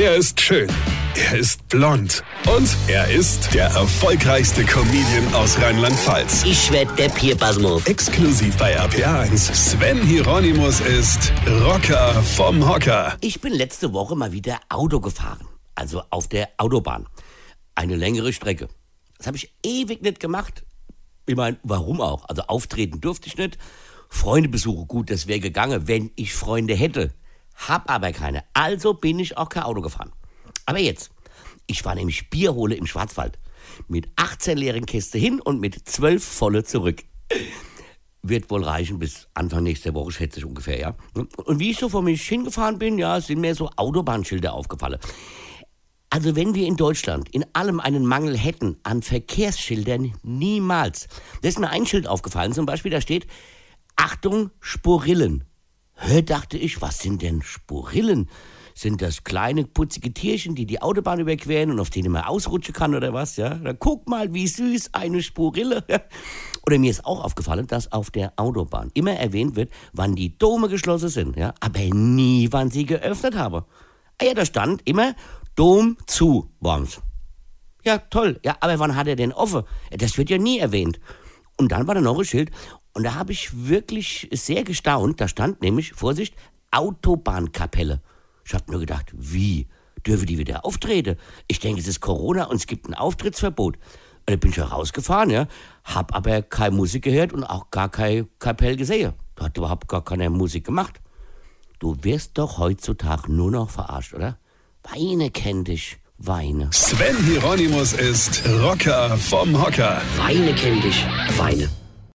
Er ist schön. Er ist blond. Und er ist der erfolgreichste Comedian aus Rheinland-Pfalz. Ich werd der Pierpasmus. Exklusiv bei RPA1. Sven Hieronymus ist Rocker vom Hocker. Ich bin letzte Woche mal wieder Auto gefahren. Also auf der Autobahn. Eine längere Strecke. Das habe ich ewig nicht gemacht. Ich meine, warum auch? Also auftreten durfte ich nicht. Freundebesuche, gut, das wäre gegangen, wenn ich Freunde hätte. Hab aber keine. Also bin ich auch kein Auto gefahren. Aber jetzt. Ich war nämlich Bierhole im Schwarzwald. Mit 18 leeren Käste hin und mit 12 volle zurück. Wird wohl reichen bis Anfang nächster Woche, schätze ich ungefähr, ja. Und wie ich so vor mich hingefahren bin, ja, sind mir so Autobahnschilder aufgefallen. Also wenn wir in Deutschland in allem einen Mangel hätten an Verkehrsschildern, niemals. Da ist mir ein Schild aufgefallen, zum Beispiel, da steht, Achtung, Sporillen. Hör, dachte ich, was sind denn Sporillen? Sind das kleine, putzige Tierchen, die die Autobahn überqueren und auf denen man ausrutschen kann oder was? Ja, dann guck mal, wie süß eine Sporille. Oder mir ist auch aufgefallen, dass auf der Autobahn immer erwähnt wird, wann die Dome geschlossen sind, ja, aber nie, wann sie geöffnet haben. Ah ja, da stand immer Dom zu, war's. Ja, toll. Ja, aber wann hat er denn offen? Das wird ja nie erwähnt. Und dann war da noch ein Schild und da habe ich wirklich sehr gestaunt. Da stand nämlich, Vorsicht, Autobahnkapelle. Ich habe nur gedacht, wie? Dürfen die wieder auftreten? Ich denke, es ist Corona und es gibt ein Auftrittsverbot. Und dann bin ich ja rausgefahren, ja, hab aber keine Musik gehört und auch gar keine Kapelle gesehen. Da hat überhaupt gar keine Musik gemacht. Du wirst doch heutzutage nur noch verarscht, oder? Weine kenn dich, Weine. Sven Hieronymus ist Rocker vom Hocker. Weine kenn dich, Weine.